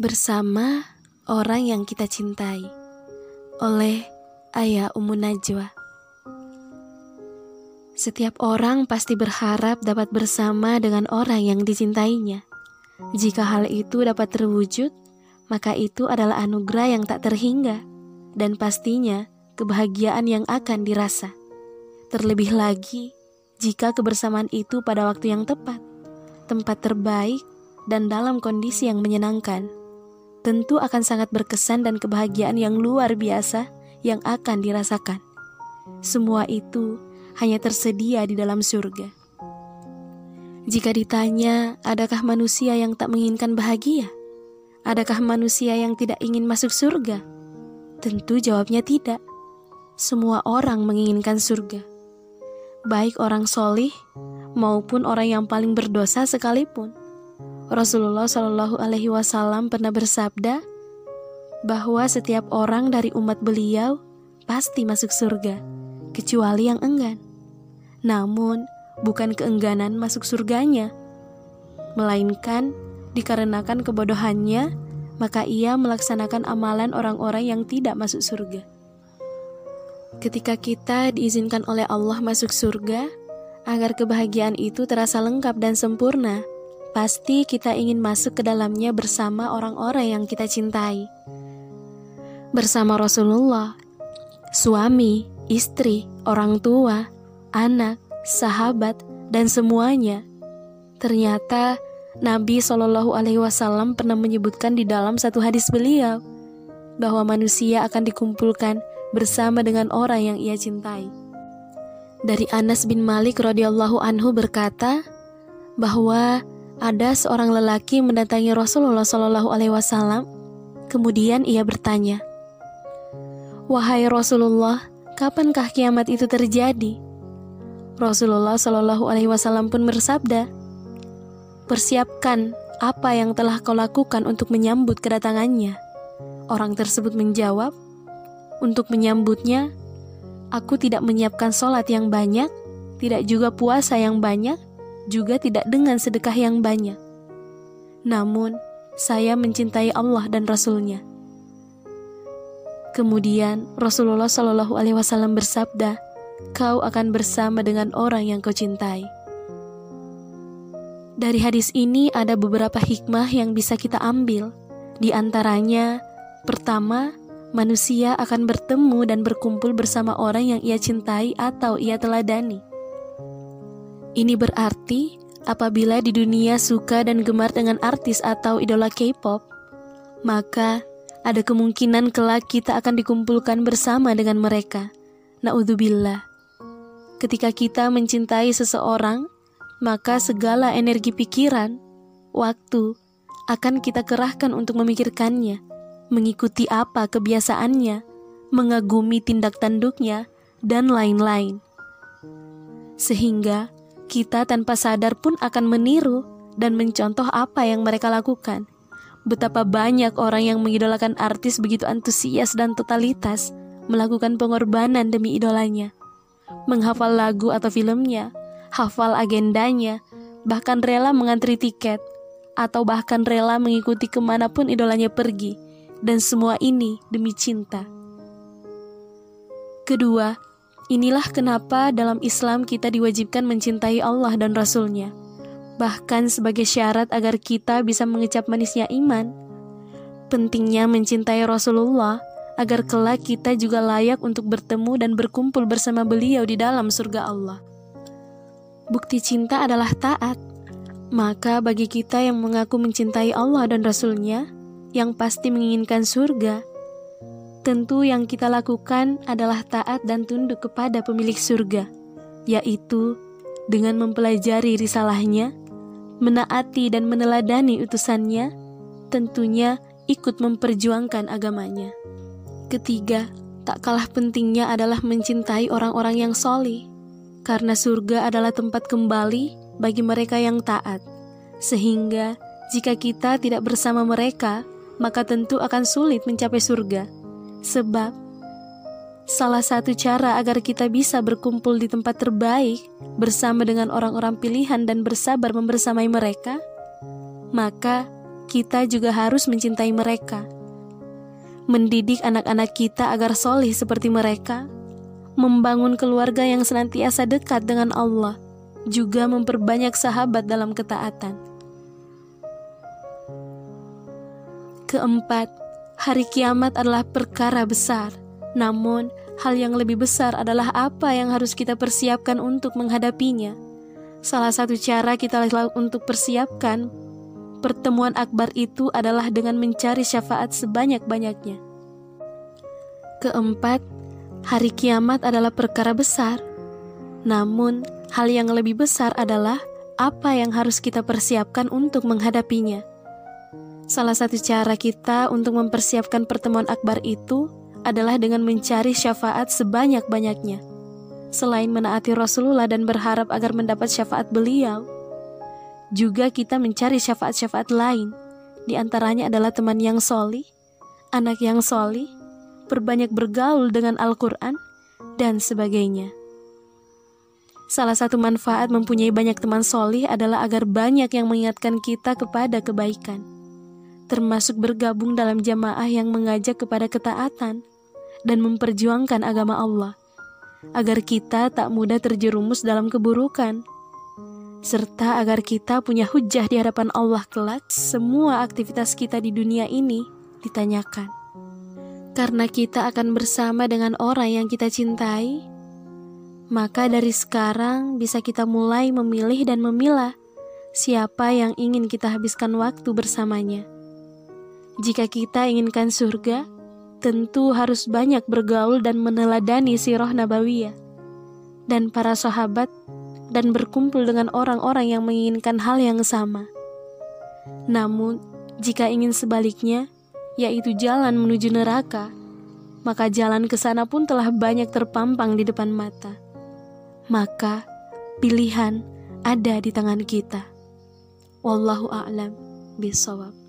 Bersama orang yang kita cintai oleh Ayah Umu Najwa. Setiap orang pasti berharap dapat bersama dengan orang yang dicintainya. Jika hal itu dapat terwujud, maka itu adalah anugerah yang tak terhingga dan pastinya kebahagiaan yang akan dirasa. Terlebih lagi jika kebersamaan itu pada waktu yang tepat, tempat terbaik, dan dalam kondisi yang menyenangkan tentu akan sangat berkesan dan kebahagiaan yang luar biasa yang akan dirasakan. Semua itu hanya tersedia di dalam surga. Jika ditanya, adakah manusia yang tak menginginkan bahagia? Adakah manusia yang tidak ingin masuk surga? Tentu jawabnya tidak. Semua orang menginginkan surga. Baik orang solih maupun orang yang paling berdosa sekalipun. Rasulullah Shallallahu Alaihi Wasallam pernah bersabda bahwa setiap orang dari umat beliau pasti masuk surga, kecuali yang enggan. Namun, bukan keengganan masuk surganya, melainkan dikarenakan kebodohannya, maka ia melaksanakan amalan orang-orang yang tidak masuk surga. Ketika kita diizinkan oleh Allah masuk surga, agar kebahagiaan itu terasa lengkap dan sempurna, Pasti kita ingin masuk ke dalamnya bersama orang-orang yang kita cintai. Bersama Rasulullah, suami, istri, orang tua, anak, sahabat, dan semuanya. Ternyata Nabi Shallallahu Alaihi Wasallam pernah menyebutkan di dalam satu hadis beliau bahwa manusia akan dikumpulkan bersama dengan orang yang ia cintai. Dari Anas bin Malik radhiyallahu anhu berkata bahwa ada seorang lelaki mendatangi Rasulullah Shallallahu Alaihi Wasallam. Kemudian ia bertanya, "Wahai Rasulullah, kapankah kiamat itu terjadi?" Rasulullah Shallallahu Alaihi Wasallam pun bersabda, "Persiapkan apa yang telah kau lakukan untuk menyambut kedatangannya." Orang tersebut menjawab, "Untuk menyambutnya, aku tidak menyiapkan sholat yang banyak, tidak juga puasa yang banyak, juga tidak dengan sedekah yang banyak. Namun, saya mencintai Allah dan Rasul-Nya. Kemudian Rasulullah Shallallahu Alaihi Wasallam bersabda, "Kau akan bersama dengan orang yang kau cintai." Dari hadis ini ada beberapa hikmah yang bisa kita ambil. Di antaranya, pertama, manusia akan bertemu dan berkumpul bersama orang yang ia cintai atau ia teladani. Ini berarti apabila di dunia suka dan gemar dengan artis atau idola K-pop, maka ada kemungkinan kelak kita akan dikumpulkan bersama dengan mereka. Naudzubillah. Ketika kita mencintai seseorang, maka segala energi pikiran, waktu akan kita kerahkan untuk memikirkannya, mengikuti apa kebiasaannya, mengagumi tindak tanduknya, dan lain-lain. Sehingga kita tanpa sadar pun akan meniru dan mencontoh apa yang mereka lakukan. Betapa banyak orang yang mengidolakan artis begitu antusias dan totalitas melakukan pengorbanan demi idolanya. Menghafal lagu atau filmnya, hafal agendanya, bahkan rela mengantri tiket, atau bahkan rela mengikuti ke mana pun idolanya pergi, dan semua ini demi cinta. Kedua, Inilah kenapa dalam Islam kita diwajibkan mencintai Allah dan Rasul-Nya. Bahkan sebagai syarat agar kita bisa mengecap manisnya iman. Pentingnya mencintai Rasulullah agar kelak kita juga layak untuk bertemu dan berkumpul bersama beliau di dalam surga Allah. Bukti cinta adalah taat. Maka bagi kita yang mengaku mencintai Allah dan Rasul-Nya, yang pasti menginginkan surga, tentu yang kita lakukan adalah taat dan tunduk kepada pemilik surga, yaitu dengan mempelajari risalahnya, menaati dan meneladani utusannya, tentunya ikut memperjuangkan agamanya. Ketiga, tak kalah pentingnya adalah mencintai orang-orang yang soli, karena surga adalah tempat kembali bagi mereka yang taat, sehingga jika kita tidak bersama mereka, maka tentu akan sulit mencapai surga Sebab salah satu cara agar kita bisa berkumpul di tempat terbaik bersama dengan orang-orang pilihan dan bersabar membersamai mereka, maka kita juga harus mencintai mereka. Mendidik anak-anak kita agar solih seperti mereka, membangun keluarga yang senantiasa dekat dengan Allah, juga memperbanyak sahabat dalam ketaatan. Keempat, hari kiamat adalah perkara besar, namun hal yang lebih besar adalah apa yang harus kita persiapkan untuk menghadapinya. Salah satu cara kita untuk persiapkan pertemuan akbar itu adalah dengan mencari syafaat sebanyak-banyaknya. Keempat, hari kiamat adalah perkara besar. Namun, hal yang lebih besar adalah apa yang harus kita persiapkan untuk menghadapinya. Salah satu cara kita untuk mempersiapkan pertemuan akbar itu adalah dengan mencari syafaat sebanyak-banyaknya. Selain menaati Rasulullah dan berharap agar mendapat syafaat beliau, juga kita mencari syafaat-syafaat lain. Di antaranya adalah teman yang soli, anak yang soli, perbanyak bergaul dengan Al-Quran, dan sebagainya. Salah satu manfaat mempunyai banyak teman soli adalah agar banyak yang mengingatkan kita kepada kebaikan, termasuk bergabung dalam jamaah yang mengajak kepada ketaatan dan memperjuangkan agama Allah agar kita tak mudah terjerumus dalam keburukan, serta agar kita punya hujah di hadapan Allah kelak semua aktivitas kita di dunia ini ditanyakan. Karena kita akan bersama dengan orang yang kita cintai, maka dari sekarang bisa kita mulai memilih dan memilah siapa yang ingin kita habiskan waktu bersamanya. Jika kita inginkan surga, tentu harus banyak bergaul dan meneladani sirah nabawiyah dan para sahabat dan berkumpul dengan orang-orang yang menginginkan hal yang sama. Namun, jika ingin sebaliknya, yaitu jalan menuju neraka, maka jalan ke sana pun telah banyak terpampang di depan mata. Maka, pilihan ada di tangan kita. Wallahu a'lam bisawab.